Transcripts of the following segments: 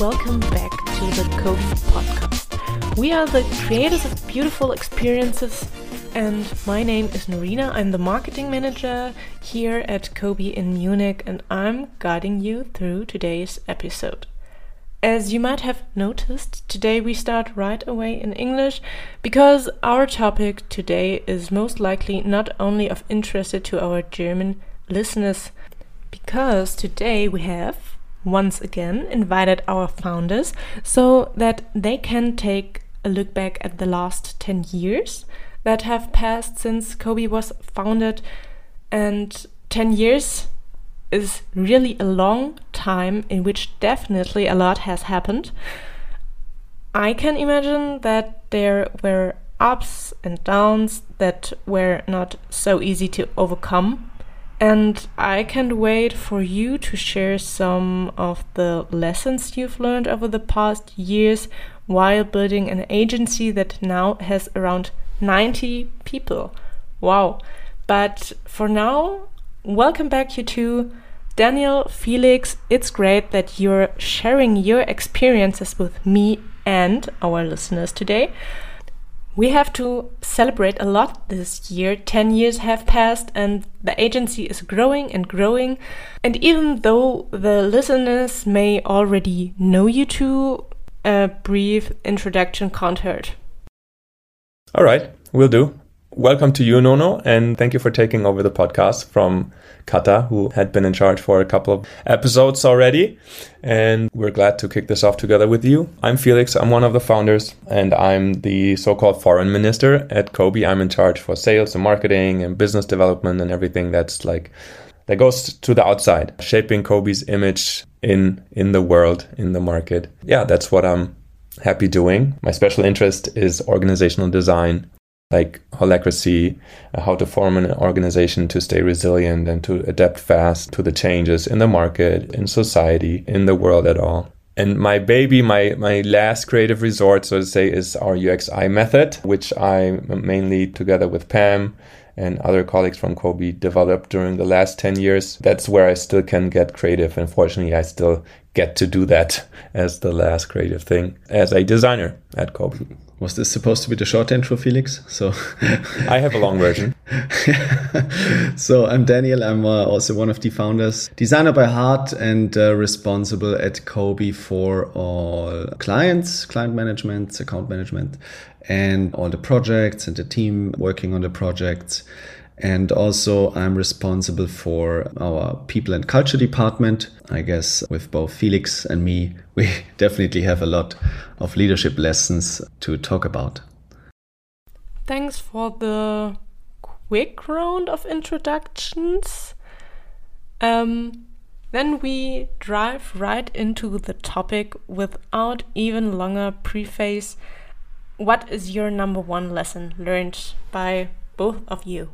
welcome back to the Cobe podcast. We are the creators of beautiful experiences, and my name is Norina. I'm the marketing manager here at Cobe in Munich, and I'm guiding you through today's episode. As you might have noticed, today we start right away in English because our topic today is most likely not only of interest to our German listeners, because today we have once again invited our founders so that they can take a look back at the last 10 years that have passed since Cobe was founded. And 10 years is really a long time in which definitely a lot has happened. I can imagine that there were ups and downs that were not so easy to overcome and I can't wait for you to share some of the lessons you've learned over the past years while building an agency that now has around 90 people. Wow. But for now, welcome back, you two. Daniel, Felix, it's great that you're sharing your experiences with me and our listeners today. We have to celebrate a lot this year. 10 years have passed and the agency is growing and growing. And even though the listeners may already know you two, a brief introduction can't hurt. All right, will do. Welcome to you, Nono, and thank you for taking over the podcast from Kata, who had been in charge for a couple of episodes already. And we're glad to kick this off together with you. I'm Felix, I'm one of the founders, and I'm the so called foreign minister at Cobe. I'm in charge for sales and marketing and business development and everything that's like that goes to the outside, shaping Cobe's image in in the world, in the market. Yeah, that's what I'm happy doing. My special interest is organizational design, like holacracy, uh, how to form an organization to stay resilient and to adapt fast to the changes in the market, in society, in the world at all. And my baby, my, my last creative resort, so to say, is our UXI method, which I mainly together with Pam and other colleagues from Cobe developed during the last 10 years. That's where I still can get creative. Unfortunately, I still get to do that as the last creative thing as a designer at Cobe. Was this supposed to be the short intro, Felix? So I have a long version. so I'm Daniel. I'm uh, also one of the founders, designer by heart, and uh, responsible at Cobe for all clients, client management, account management, and all the projects and the team working on the projects. And also, I'm responsible for our people and culture department. I guess with both Felix and me, we definitely have a lot of leadership lessons to talk about. Thanks for the quick round of introductions. Um, then we drive right into the topic without even longer preface. What is your number one lesson learned by both of you?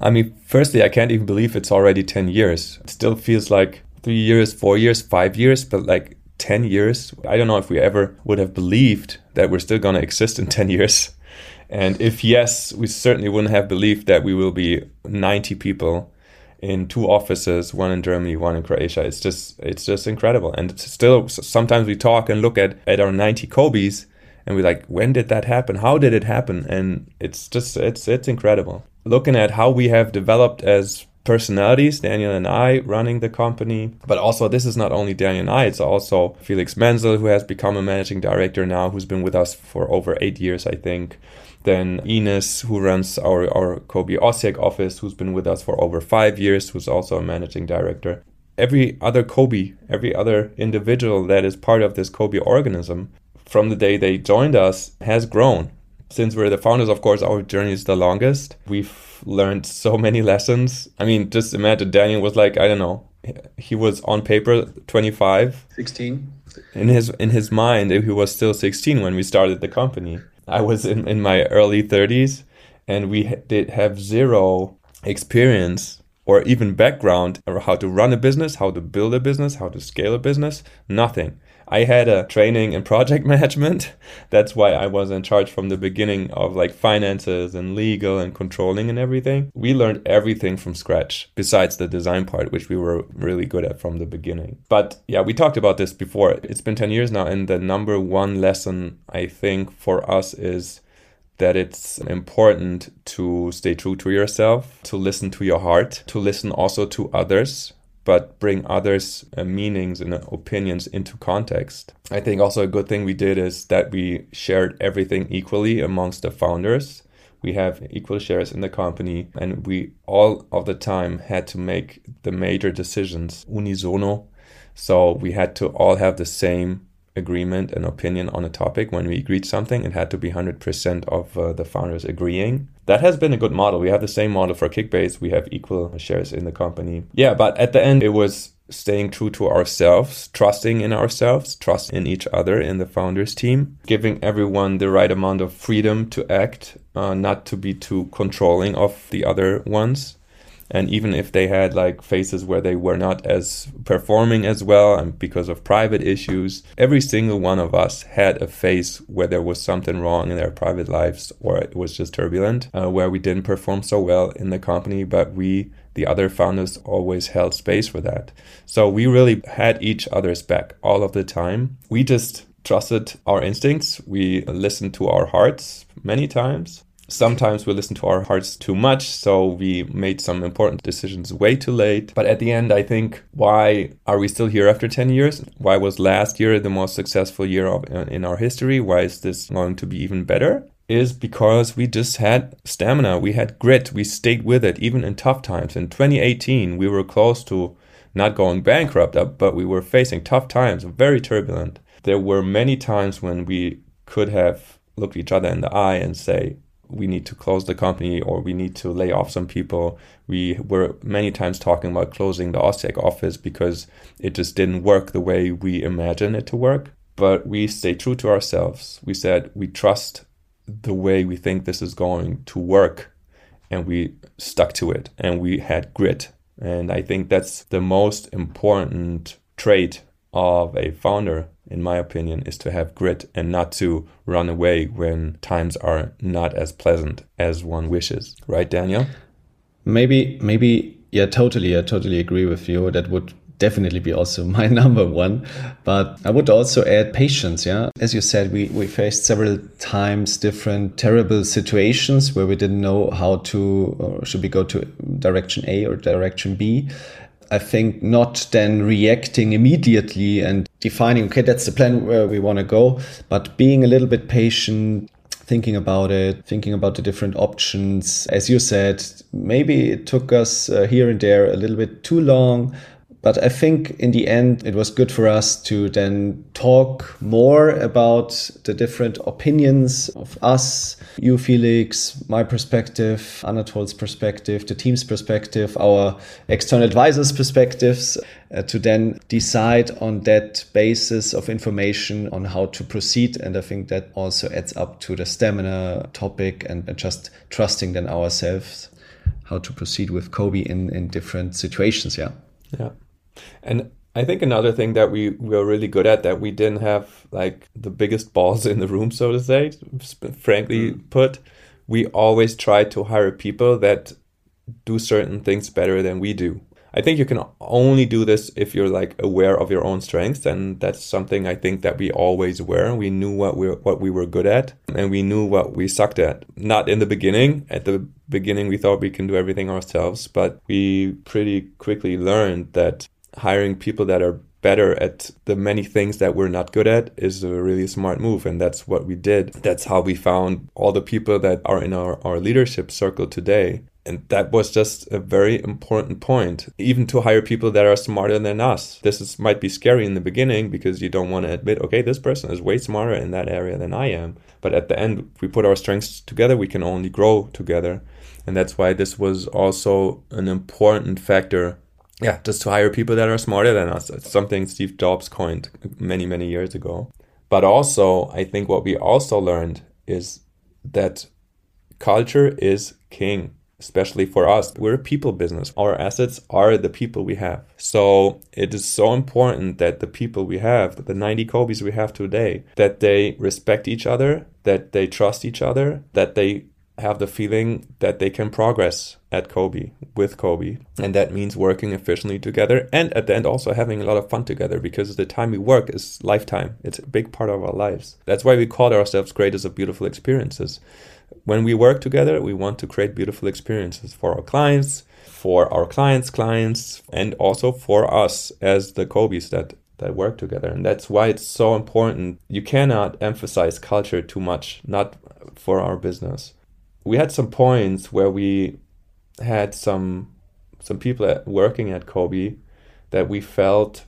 I mean, firstly, I can't even believe it's already 10 years. It still feels like three years, four years, five years, but like 10 years. I don't know if we ever would have believed that we're still going to exist in 10 years. And if yes, we certainly wouldn't have believed that we will be 90 people in two offices, one in Germany, one in Croatia. It's just it's just incredible. And still sometimes we talk and look at at our 90 Cobe's and we're like, when did that happen? How did it happen? And it's just it's it's incredible. Looking at how we have developed as personalities, Daniel and I running the company. But also, this is not only Daniel and I, it's also Felix Menzel, who has become a managing director now, who's been with us for over eight years, I think. Then Ines, who runs our, our Cobe Osijek office, who's been with us for over five years, who's also a managing director. Every other Cobe, every other individual that is part of this Cobe organism, from the day they joined us, has grown. Since we're the founders, of course, our journey is the longest. We've learned so many lessons. I mean, just imagine Daniel was like, I don't know, he was on paper 25 16 in his in his mind he was still 16 when we started the company i was in, in my early 30s and we did have zero experience or even background or how to run a business how to build a business how to scale a business nothing I had a training in project management. That's why I was in charge from the beginning of like finances and legal and controlling and everything. We learned everything from scratch besides the design part, which we were really good at from the beginning. But yeah, we talked about this before. It's been 10 years now. And the number one lesson I think for us is that it's important to stay true to yourself, to listen to your heart, to listen also to others, but bring others' uh, meanings and opinions into context. I think also a good thing we did is that we shared everything equally amongst the founders. We have equal shares in the company, and we all of the time had to make the major decisions unisono. So we had to all have the same agreement and opinion on a topic when we agreed something it had to be 100% of uh, the founders agreeing. That has been a good model. We have the same model for kickbase. We have equal shares in the company. Yeah but at the end it was staying true to ourselves trusting in ourselves trust in each other in the founders team giving everyone the right amount of freedom to act uh, not to be too controlling of the other ones and even if they had like phases where they were not as performing as well and because of private issues every single one of us had a phase where there was something wrong in their private lives or it was just turbulent uh, where we didn't perform so well in the company but we the other founders always held space for that. So we really had each other's back all of the time. We just trusted our instincts. We listened to our hearts many times Sometimes we listen to our hearts too much, so we made some important decisions way too late. But at the end, I think why are we still here after 10 years? Why was last year the most successful year of, uh, in our history? Why is this going to be even better? Is because we just had stamina, we had grit, we stayed with it even in tough times. In 2018, we were close to not going bankrupt, uh, but we were facing tough times, very turbulent. There were many times when we could have looked each other in the eye and say, we need to close the company or we need to lay off some people. We were many times talking about closing the Osijek office because it just didn't work the way we imagined it to work. But we stayed true to ourselves. We said we trust the way we think this is going to work and we stuck to it and we had grit. And I think that's the most important trait of a founder in my opinion, is to have grit and not to run away when times are not as pleasant as one wishes. Right, Daniel? Maybe, maybe, yeah, totally. I totally agree with you. That would definitely be also my number one. But I would also add patience. Yeah. As you said, we, we faced several times different terrible situations where we didn't know how to, should we go to direction A or direction B. I think not then reacting immediately and defining, okay, that's the plan where we want to go, but being a little bit patient, thinking about it, thinking about the different options. As you said, maybe it took us uh, here and there a little bit too long, but I think in the end, it was good for us to then talk more about the different opinions of us, you, Felix, my perspective, Anatol's perspective, the team's perspective, our external advisors' perspectives, uh, to then decide on that basis of information on how to proceed. And I think that also adds up to the stamina topic and, and just trusting then ourselves how to proceed with Cobe in, in different situations. Yeah. Yeah. And I think another thing that we were really good at that we didn't have like the biggest balls in the room, so to say, frankly mm. put, we always try to hire people that do certain things better than we do. I think you can only do this if you're like aware of your own strengths, and that's something I think that we always were. We knew what we what we were good at, and we knew what we sucked at. Not in the beginning. At the beginning, we thought we can do everything ourselves, but we pretty quickly learned that hiring people that are better at the many things that we're not good at is a really smart move and that's what we did. That's how we found all the people that are in our, our leadership circle today and that was just a very important point. Even to hire people that are smarter than us. This is, might be scary in the beginning because you don't want to admit okay this person is way smarter in that area than i am. But at the end if we put our strengths together. We can only grow together. And that's why this was also an important factor yeah, just to hire people that are smarter than us. It's something Steve Jobs coined many, many years ago. But also, I think what we also learned is that culture is king. especially for us, we're a people business. Our assets are the people we have. So it is so important that the people we have, the 90 Cobe's we have today, that they respect each other, that they trust each other, that they have the feeling that they can progress at Cobe with Cobe. And that means working efficiently together and at the end also having a lot of fun together because the time we work is lifetime. It's a big part of our lives. That's why we call ourselves creators of beautiful experiences. When we work together, we want to create beautiful experiences for our clients, for our clients' clients, and also for us as the Cobe's that that work together. And that's why it's so important. You cannot emphasize culture too much, not for our business we had some points where we had some some people at, working at Cobe that we felt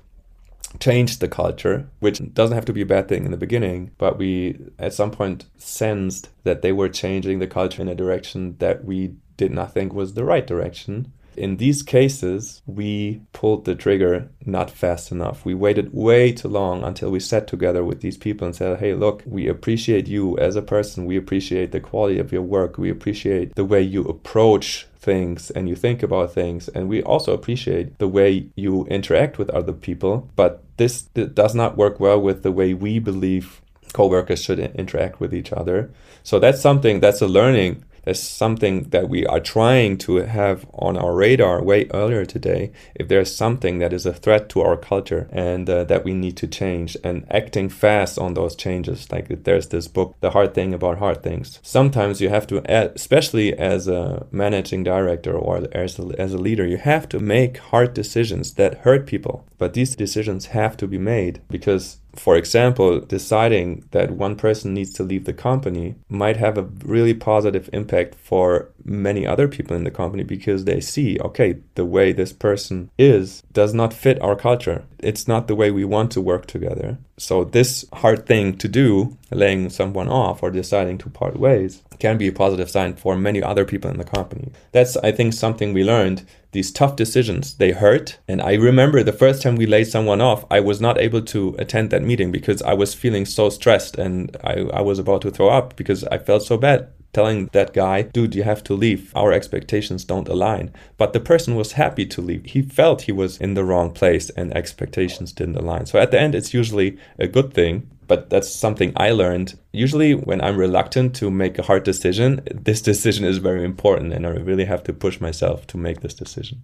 changed the culture, which doesn't have to be a bad thing in the beginning, but we at some point sensed that they were changing the culture in a direction that we did not think was the right direction. In these cases, we pulled the trigger not fast enough. We waited way too long until we sat together with these people and said, hey, look, we appreciate you as a person. We appreciate the quality of your work. We appreciate the way you approach things and you think about things. And we also appreciate the way you interact with other people. But this does not work well with the way we believe co-workers should interact with each other. So that's something that's a learning that's something that we are trying to have on our radar way earlier today. If there's something that is a threat to our culture and uh, that we need to change and acting fast on those changes, like there's this book, The Hard Thing About Hard Things. Sometimes you have to, especially as a managing director or as a, as a leader, you have to make hard decisions that hurt people. But these decisions have to be made because for example, deciding that one person needs to leave the company might have a really positive impact for many other people in the company because they see, okay, the way this person is does not fit our culture. It's not the way we want to work together. So, this hard thing to do, laying someone off or deciding to part ways, can be a positive sign for many other people in the company. That's, I think, something we learned. These tough decisions, they hurt. And I remember the first time we laid someone off, I was not able to attend that meeting because I was feeling so stressed and I, I was about to throw up because I felt so bad telling that guy, dude, you have to leave. Our expectations don't align. But the person was happy to leave. He felt he was in the wrong place and expectations didn't align. So at the end, it's usually a good thing. But that's something I learned. Usually, when I'm reluctant to make a hard decision, this decision is very important, and I really have to push myself to make this decision.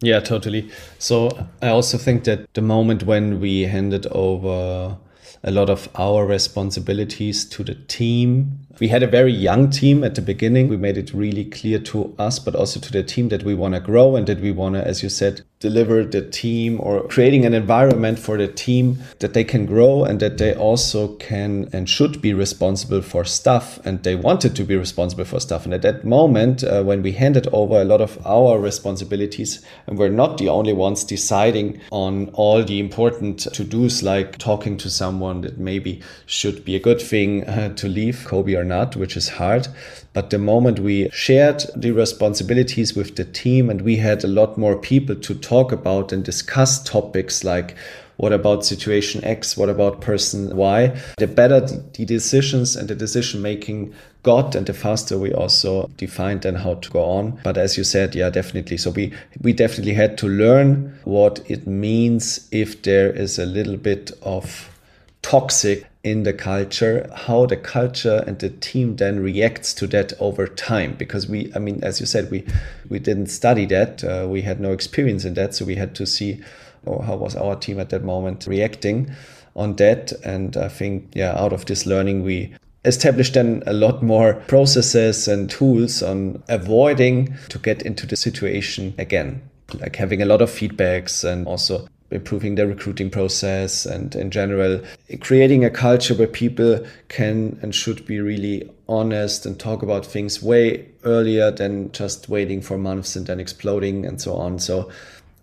Yeah, totally. So I also think that the moment when we handed over a lot of our responsibilities to the team. We had a very young team at the beginning. We made it really clear to us, but also to the team that we want to grow and that we want to, as you said, deliver the team or creating an environment for the team that they can grow and that they also can and should be responsible for stuff and they wanted to be responsible for stuff. And at that moment uh, when we handed over a lot of our responsibilities and we're not the only ones deciding on all the important to-dos like talking to someone that maybe should be a good thing uh, to leave Cobe or not which is hard. But the moment we shared the responsibilities with the team and we had a lot more people to talk about and discuss topics like what about situation X? What about person Y? The better the decisions and the decision making got and the faster we also defined then how to go on. But as you said, yeah, definitely. So we, we definitely had to learn what it means if there is a little bit of toxic in the culture, how the culture and the team then reacts to that over time. Because we, I mean, as you said, we we didn't study that, uh, we had no experience in that, so we had to see oh, how was our team at that moment reacting on that. And I think, yeah, out of this learning, we established then a lot more processes and tools on avoiding to get into the situation again like having a lot of feedbacks and also improving the recruiting process and in general creating a culture where people can and should be really honest and talk about things way earlier than just waiting for months and then exploding and so on. So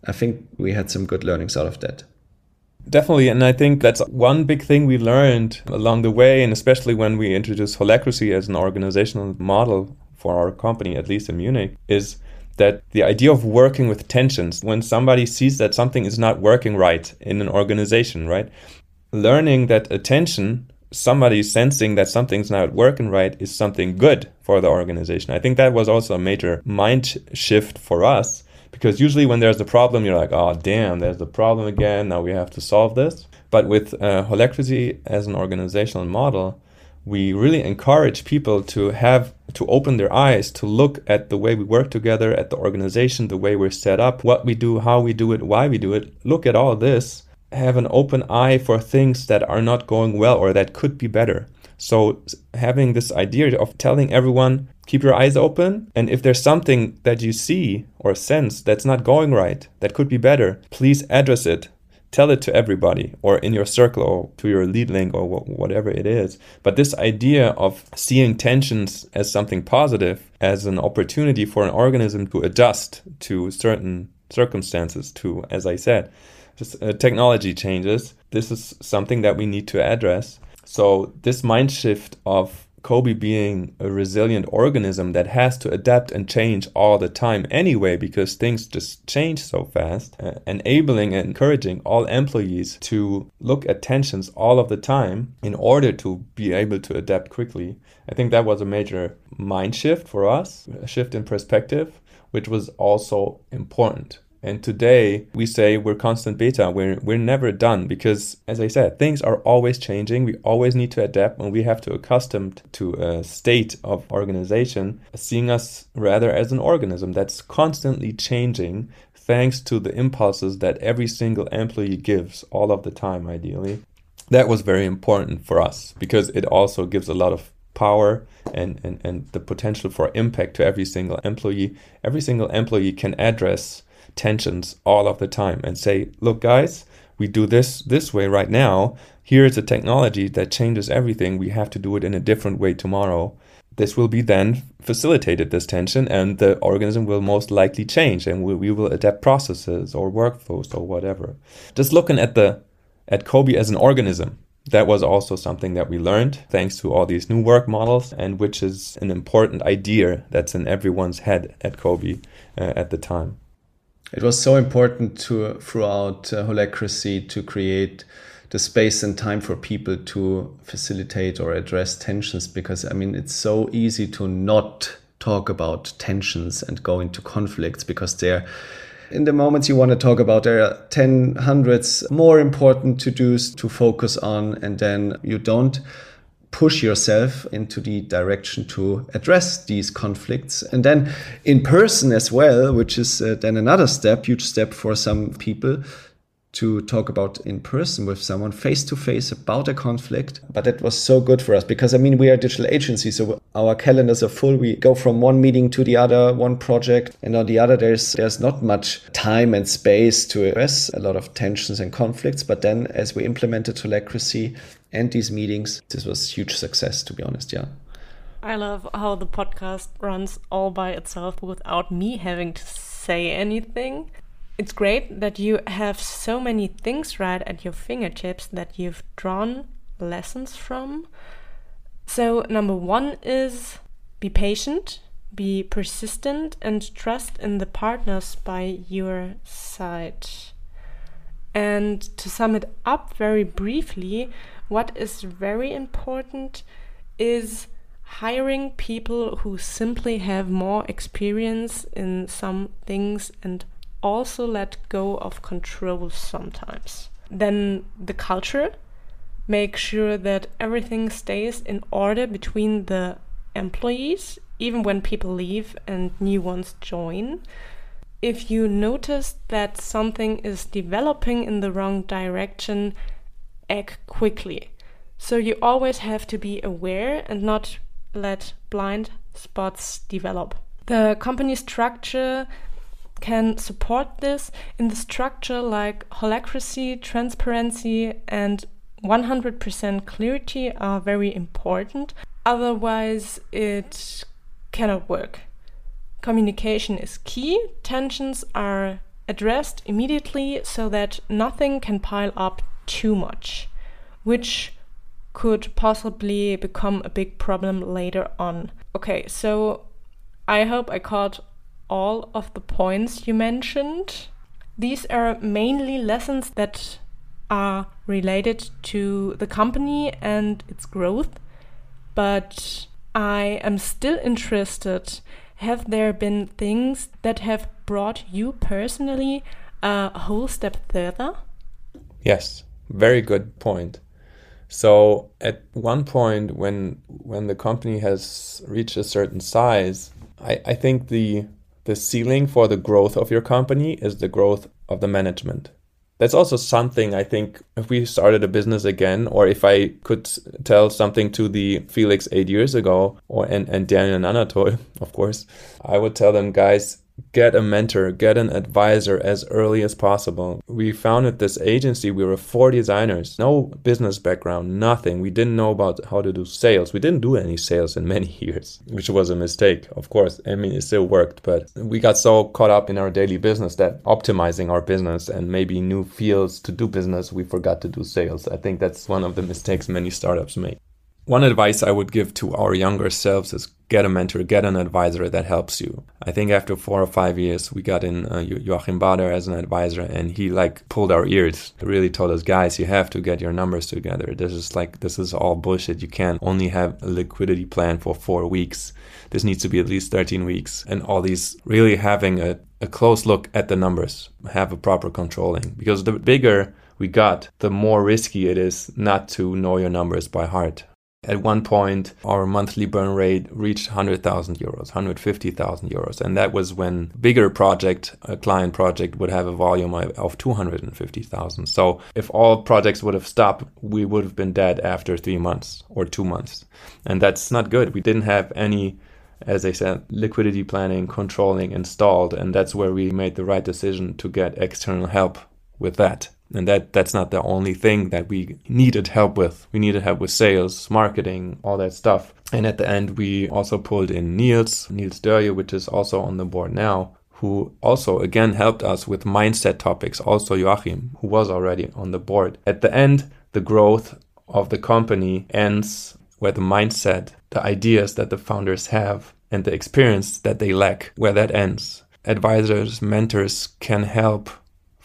i think we had some good learnings out of that. Definitely, and I think that's one big thing we learned along the way, and especially when we introduced Holacracy as an organizational model for our company, at least in Munich, is that the idea of working with tensions, when somebody sees that something is not working right in an organization, right? Learning that attention somebody sensing that something's not working right is something good for the organization. I think that was also a major mind shift for us because usually when there's a problem, you're like, oh, damn, there's a problem again. Now we have to solve this. But with uh, as an organizational model, we really encourage people to have to open their eyes to look at the way we work together at the organization the way we're set up what we do how we do it why we do it. Look at all this. Have an open eye for things that are not going well or that could be better. So having this idea of telling everyone keep your eyes open and if there's something that you see or sense that's not going right that could be better please address it tell it to everybody or in your circle or to your lead link or wh- whatever it is. But this idea of seeing tensions as something positive, as an opportunity for an organism to adjust to certain circumstances, to, as I said, just uh, technology changes. This is something that we need to address. So, this mind shift of Cobe being a resilient organism that has to adapt and change all the time anyway, because things just change so fast, uh, enabling and encouraging all employees to look at tensions all of the time in order to be able to adapt quickly. I think that was a major mind shift for us, a shift in perspective, which was also important. And today we say we're constant beta. We're we're never done because, as I said, things are always changing. We always need to adapt, and we have to accustom to a state of organization, seeing us rather as an organism that's constantly changing, thanks to the impulses that every single employee gives all of the time. Ideally, that was very important for us because it also gives a lot of power and, and, and the potential for impact to every single employee. Every single employee can address tensions all of the time and say, look, guys, we do this this way right now. Here is a technology that changes everything. We have to do it in a different way tomorrow. This will be then facilitated this tension, and the organism will most likely change, and we, we will adapt processes or workflows or whatever. Just looking at the at Cobe as an organism, that was also something that we learned thanks to all these new work models, and which is an important idea that's in everyone's head at Cobe uh, at the time. It was so important to throughout uh, holacracy to create the space and time for people to facilitate or address tensions because I mean it's so easy to not talk about tensions and go into conflicts because they're in the moments you want to talk about there are 10 hundreds more important to do's to focus on and then you don't push yourself into the direction to address these conflicts. And then in person as well, which is uh, then another step, huge step for some people to talk about in person with someone face to face about a conflict. But that was so good for us because I mean, we are a digital agency, so our calendars are full. We go from one meeting to the other, one project, and on the other, there's there's not much time and space to address a lot of tensions and conflicts. But then, as we implemented Holacracy and these meetings, this was huge success. To be honest, yeah. I love how the podcast runs all by itself without me having to say anything it's great that you have so many things right at your fingertips that you've drawn lessons from. So, number one is be patient, be persistent, and trust in the partners by your side. And to sum it up very briefly, what is very important is hiring people who simply have more experience in some things and also let go of control sometimes. Then the culture, make sure that everything stays in order between the employees, even when people leave and new ones join. If you notice that something is developing in the wrong direction, act quickly. So you always have to be aware and not let blind spots develop. The company structure can support this in the structure like holacracy, transparency, and 100% clarity are very important. Otherwise, it cannot work. Communication is key. Tensions are addressed immediately so that nothing can pile up too much, which could possibly become a big problem later on. Okay, so I hope I caught all of the points you mentioned. These are mainly lessons that are related to the company and its growth, but I am still interested. Have there been things that have brought you personally a whole step further? Yes, very good point. So at one point when when the company has reached a certain size, I, I think the the ceiling for the growth of your company is the growth of the management. That's also something I think if we started a business again, or if I could tell something to the Felix eight years ago, or and, and Daniel and Anatol, of course, I would tell them, guys, get a mentor, get an advisor as early as possible. We founded this agency. We were four designers, no business background, nothing. We didn't know about how to do sales. We didn't do any sales in many years, which was a mistake, of course. I mean, it still worked, but we got so caught up in our daily business that optimizing our business and maybe new fields to do business, we forgot to do sales. I think that's one of the mistakes many startups make. One advice I would give to our younger selves is get a mentor, get an advisor that helps you. I think after four or five years, we got in uh, Joachim Bader as an advisor, and he like pulled our ears. Really told us, guys, you have to get your numbers together. This is like this is all bullshit. You can't only have a liquidity plan for four weeks. This needs to be at least 13 weeks, and all these really having a, a close look at the numbers, have a proper controlling, because the bigger we got, the more risky it is not to know your numbers by heart. At one point, our monthly burn rate reached 100,000 euros, 150,000 euros. And that was when bigger project, a client project would have a volume of 250,000. So if all projects would have stopped, we would have been dead after three months or two months. And that's not good. We didn't have any as I said, liquidity planning, controlling installed. And that's where we made the right decision to get external help with that and that that's not the only thing that we needed help with. We needed help with sales marketing all that stuff. And at the end we also pulled in niels niels Dörje, which is also on the board now who also again helped us with mindset topics. Also joachim who was already on the board. At the end the growth of the company ends where the mindset the ideas that the founders have and the experience that they lack where that ends. Advisors mentors can help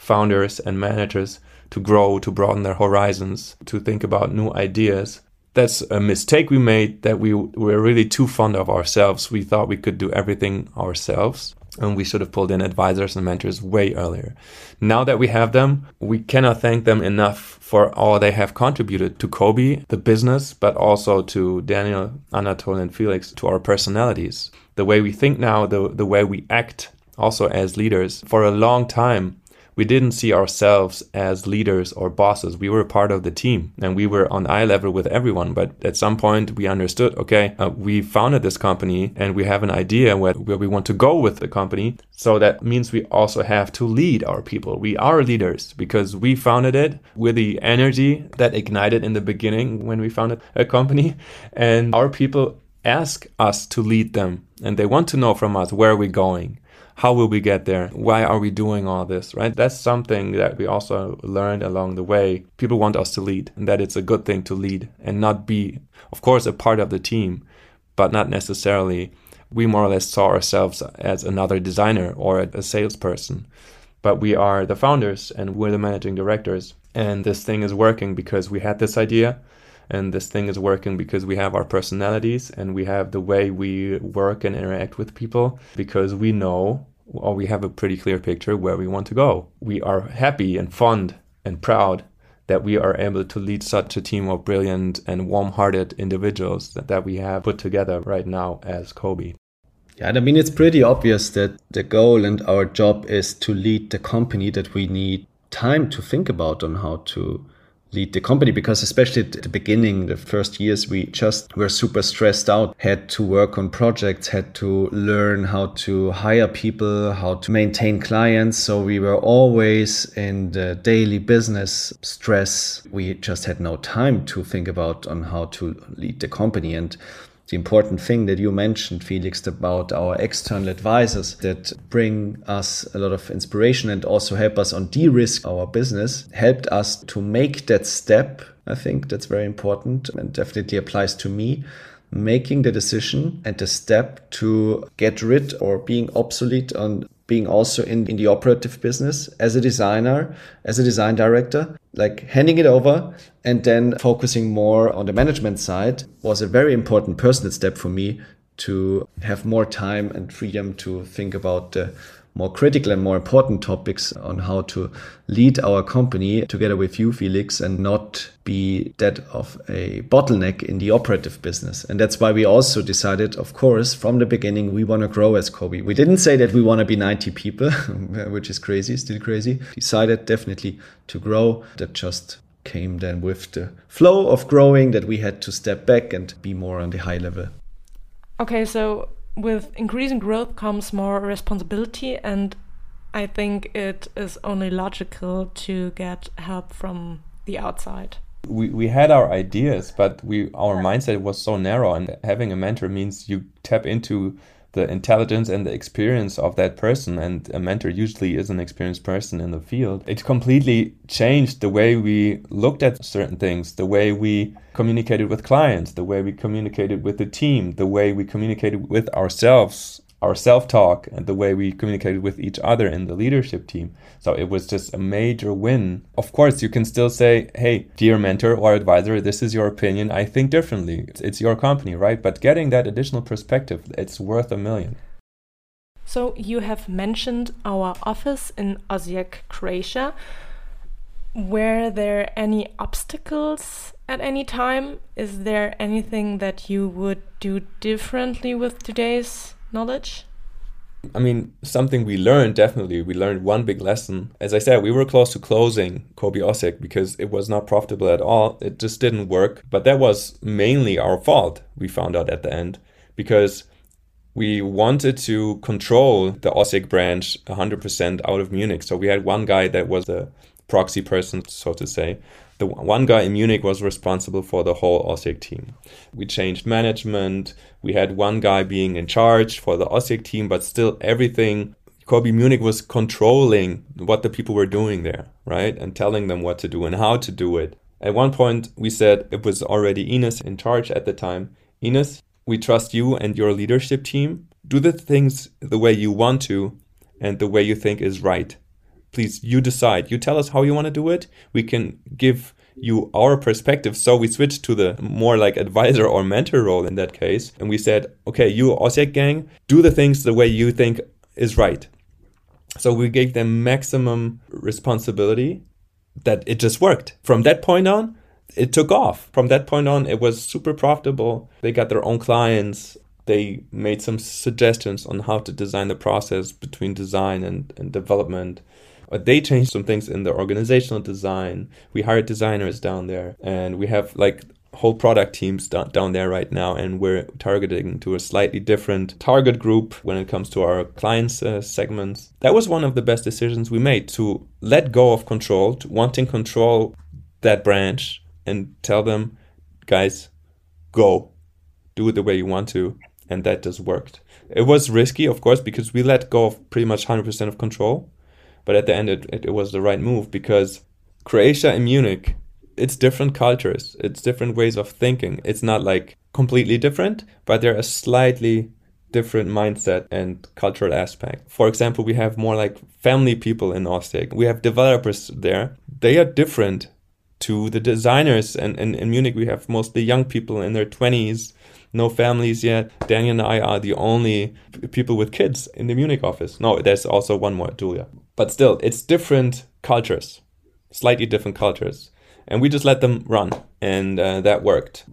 founders and managers to grow, to broaden their horizons, to think about new ideas. That's a mistake we made that we were really too fond of ourselves. We thought we could do everything ourselves and we should have pulled in advisors and mentors way earlier. Now that we have them, we cannot thank them enough for all they have contributed to Cobe, the business, but also to Daniel, Anatol, and Felix, to our personalities. The way we think now, the, the way we act also as leaders. For a long time, we didn't see ourselves as leaders or bosses. We were part of the team and we were on eye level with everyone. But at some point, we understood okay, uh, we founded this company and we have an idea where, where we want to go with the company. So that means we also have to lead our people. We are leaders because we founded it with the energy that ignited in the beginning when we founded a company. And our people ask us to lead them and they want to know from us where we are we going how will we get there? Why are we doing all this, right? That's something that we also learned along the way. People want us to lead and that it's a good thing to lead and not be, of course, a part of the team, but not necessarily. We more or less saw ourselves as another designer or a salesperson, but we are the founders and we're the managing directors. And this thing is working because we had this idea and this thing is working because we have our personalities and we have the way we work and interact with people because we know or we have a pretty clear picture where we want to go. We are happy and fond and proud that we are able to lead such a team of brilliant and warm-hearted individuals that, that we have put together right now as Cobe. Yeah, I mean, it's pretty obvious that the goal and our job is to lead the company that we need time to think about on how to lead the company because especially at the beginning the first years we just were super stressed out had to work on projects had to learn how to hire people how to maintain clients. So we were always in the daily business stress. We just had no time to think about on how to lead the company. And the important thing that you mentioned, Felix, about our external advisors that bring us a lot of inspiration and also help us on de risk our business, helped us to make that step. I think that's very important and definitely applies to me. Making the decision and the step to get rid or being obsolete on being also in, in the operative business as a designer, as a design director, like handing it over and then focusing more on the management side was a very important personal step for me to have more time and freedom to think about the more critical and more important topics on how to lead our company together with you, Felix, and not be that of a bottleneck in the operative business. And that's why we also decided, of course, from the beginning, we want to grow as Cobe. We didn't say that we want to be 90 people, which is crazy, still crazy. Decided definitely to grow. That just came then with the flow of growing that we had to step back and be more on the high level. Okay, so with increasing growth comes more responsibility, and I think it is only logical to get help from the outside. We, we had our ideas, but we our mindset was so narrow, and having a mentor means you tap into the intelligence and the experience of that person and a mentor usually is an experienced person in the field it completely changed the way we looked at certain things the way we communicated with clients the way we communicated with the team the way we communicated with ourselves our self talk and the way we communicated with each other in the leadership team. So it was just a major win. Of course, you can still say, hey, dear mentor or advisor, this is your opinion. I think differently. It's, it's your company, right? But getting that additional perspective, it's worth a million. So you have mentioned our office in Osijek, Croatia. Were there any obstacles at any time? Is there anything that you would do differently with today's knowledge? I mean, something we learned definitely. We learned one big lesson. As I said, we were close to closing Cobe Osijek because it was not profitable at all. It just didn't work. But that was mainly our fault, we found out at the end, because we wanted to control the Osijek branch 100% out of Munich. So we had one guy that was the proxy person, so to say, the one guy in Munich was responsible for the whole Osijek team. We changed management. We had one guy being in charge for the Osijek team, but still everything. Cobe Munich was controlling what the people were doing there, right? And telling them what to do and how to do it. At one point, we said it was already Ines in charge at the time. Ines, we trust you and your leadership team. Do the things the way you want to and the way you think is right please you decide. You tell us how you want to do it. We can give you our perspective. So we switched to the more like advisor or mentor role in that case and we said okay you Osijek gang do the things the way you think is right. So we gave them maximum responsibility that it just worked. From that point on it took off. From that point on it was super profitable. They got their own clients. They made some suggestions on how to design the process between design and, and development they changed some things in the organizational design. We hired designers down there, and we have like whole product teams down, down there right now and we're targeting to a slightly different target group when it comes to our clients uh, segments. That was one of the best decisions we made to let go of control to wanting control that branch and tell them guys go. Do it the way you want to. And that just worked. It was risky of course because we let go of pretty much 100% of control but at the end, it, it, it was the right move because Croatia and Munich, it's different cultures, it's different ways of thinking. It's not like completely different, but they're a slightly different mindset and cultural aspect. For example, we have more like family people in Osijek. We have developers there. They are different to the designers. And, and in Munich, we have mostly young people in their 20s, no families yet. Daniel and I are the only people with kids in the Munich office. No, there's also one more, Julia. But still, it's different cultures, slightly different cultures. And we just let them run, and uh, that worked.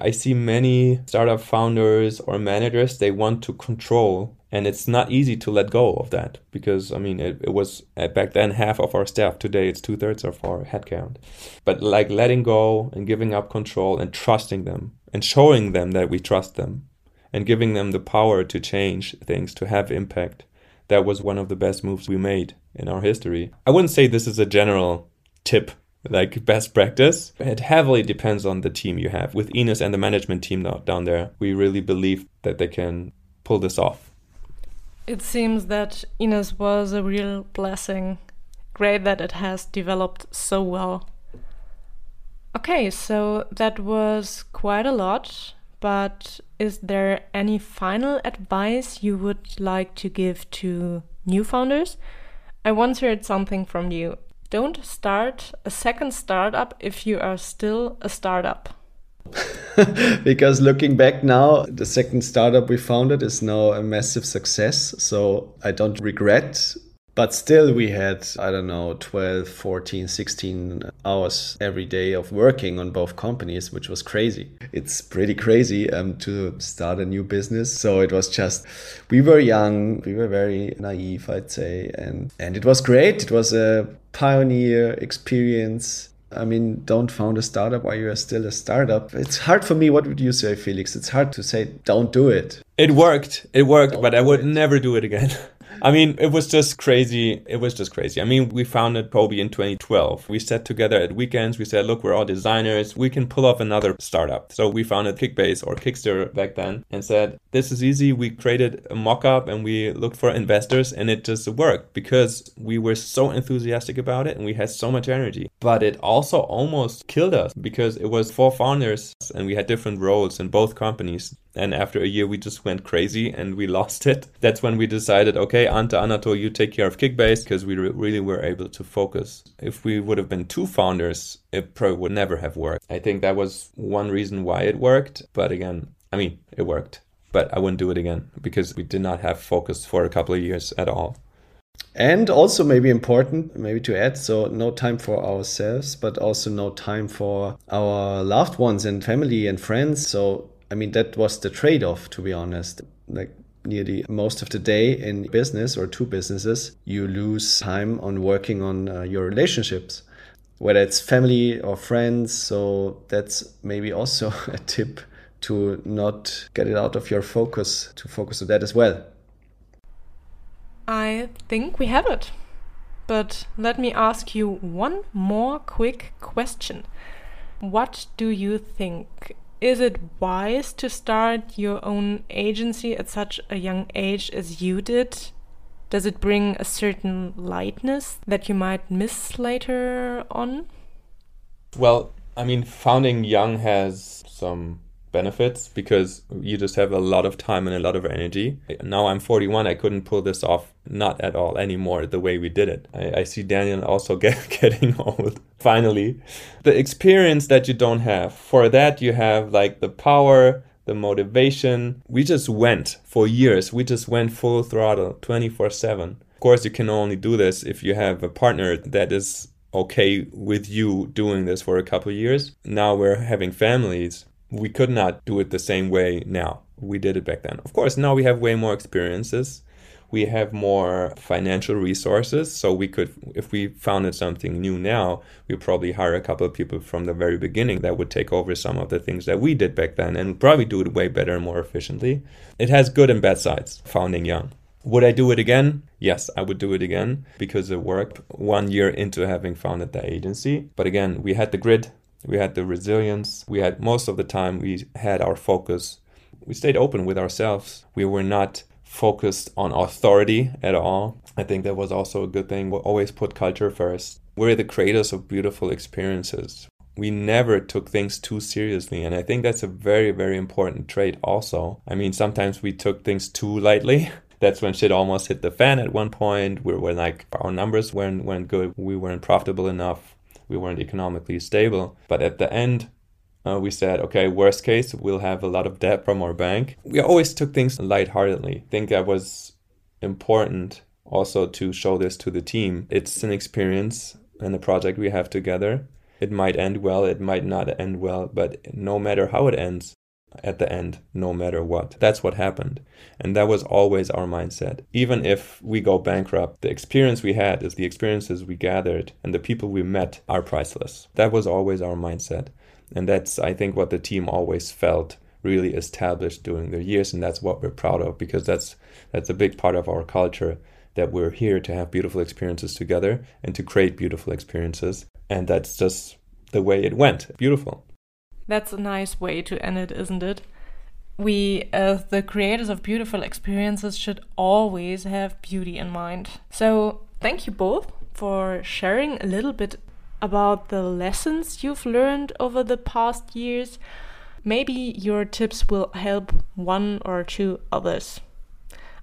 I see many startup founders or managers, they want to control. And it's not easy to let go of that because, I mean, it, it was uh, back then half of our staff. Today it's two thirds of our headcount. But like letting go and giving up control and trusting them and showing them that we trust them and giving them the power to change things, to have impact that was one of the best moves we made in our history. I wouldn't say this is a general tip, like best practice. It heavily depends on the team you have. With Ines and the management team down there, we really believe that they can pull this off. It seems that Ines was a real blessing. Great that it has developed so well. Okay, so that was quite a lot but is there any final advice you would like to give to new founders. I once heard something from you. Don't start a second startup if you are still a startup. because looking back now, the second startup we founded is now a massive success. So I don't regret but still, we had, I don't know, 12, 14, 16 hours every day of working on both companies, which was crazy. It's pretty crazy um, to start a new business. So it was just, we were young, we were very naive, I'd say. And, and it was great. It was a pioneer experience. I mean, don't found a startup while you're still a startup. It's hard for me. What would you say, Felix? It's hard to say, don't do it. It worked. It worked, don't but I would it. never do it again. I mean, it was just crazy. It was just crazy. I mean, we founded Cobe in 2012. We sat together at weekends. We said, look, we're all designers. We can pull off another startup. So we founded Kickbase or Kickster back then and said, this is easy. We created a mock up and we looked for investors and it just worked because we were so enthusiastic about it and we had so much energy. But it also almost killed us because it was four founders and we had different roles in both companies. And after a year, we just went crazy and we lost it. That's when we decided, okay, Ante, Anatol, you take care of Kickbase because we re- really were able to focus. If we would have been two founders, it probably would never have worked. I think that was one reason why it worked. But again, I mean, it worked. But I wouldn't do it again because we did not have focus for a couple of years at all. And also, maybe important, maybe to add, so no time for ourselves, but also no time for our loved ones and family and friends. So I mean, that was the trade off, to be honest. Like, nearly most of the day in business or two businesses, you lose time on working on uh, your relationships, whether it's family or friends. So, that's maybe also a tip to not get it out of your focus, to focus on that as well. I think we have it. But let me ask you one more quick question. What do you think is it wise to start your own agency at such a young age as you did? Does it bring a certain lightness that you might miss later on? Well, I mean, founding young has some benefits because you just have a lot of time and a lot of energy. Now I'm 41, I couldn't pull this off, not at all anymore, the way we did it. I, I see Daniel also get, getting old, finally. The experience that you don't have, for that, you have like the power, the motivation. We just went for years, we just went full throttle 24 7. Of course, you can only do this if you have a partner that is okay with you doing this for a couple years. Now we're having families we could not do it the same way now. We did it back then. Of course, now we have way more experiences. We have more financial resources. So we could, if we founded something new now, we probably hire a couple of people from the very beginning that would take over some of the things that we did back then and probably do it way better and more efficiently. It has good and bad sides, founding young. Would I do it again? Yes, I would do it again because it worked one year into having founded the agency. But again, we had the grit, we had the resilience. We had most of the time we had our focus. We stayed open with ourselves. We were not focused on authority at all. I think that was also a good thing. We always put culture first. We're the creators of beautiful experiences. We never took things too seriously. And I think that's a very, very important trait, also. I mean, sometimes we took things too lightly. That's when shit almost hit the fan at one point. We were like, our numbers weren't, weren't good. We weren't profitable enough we weren't economically stable. But at the end, uh, we said, okay, worst case, we'll have a lot of debt from our bank. We always took things lightheartedly. I think that was important also to show this to the team. It's an experience and a project we have together. It might end well, it might not end well, but no matter how it ends, at the end, no matter what. That's what happened. And that was always our mindset. Even if we go bankrupt, the experience we had is the experiences we gathered and the people we met are priceless. That was always our mindset. And that's, I think, what the team always felt really established during the years. And that's what we're proud of because that's, that's a big part of our culture that we're here to have beautiful experiences together and to create beautiful experiences. And that's just the way it went. Beautiful. That's a nice way to end it, isn't it? We, as the creators of beautiful experiences, should always have beauty in mind. So, thank you both for sharing a little bit about the lessons you've learned over the past years. Maybe your tips will help one or two others.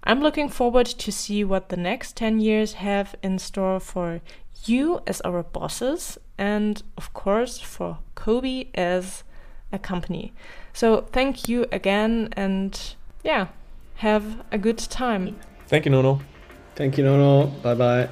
I'm looking forward to see what the next 10 years have in store for you as our bosses and of course for Cobe as a company. So thank you again and yeah, have a good time. Thank you, Nono. Thank you, Nono. Bye bye.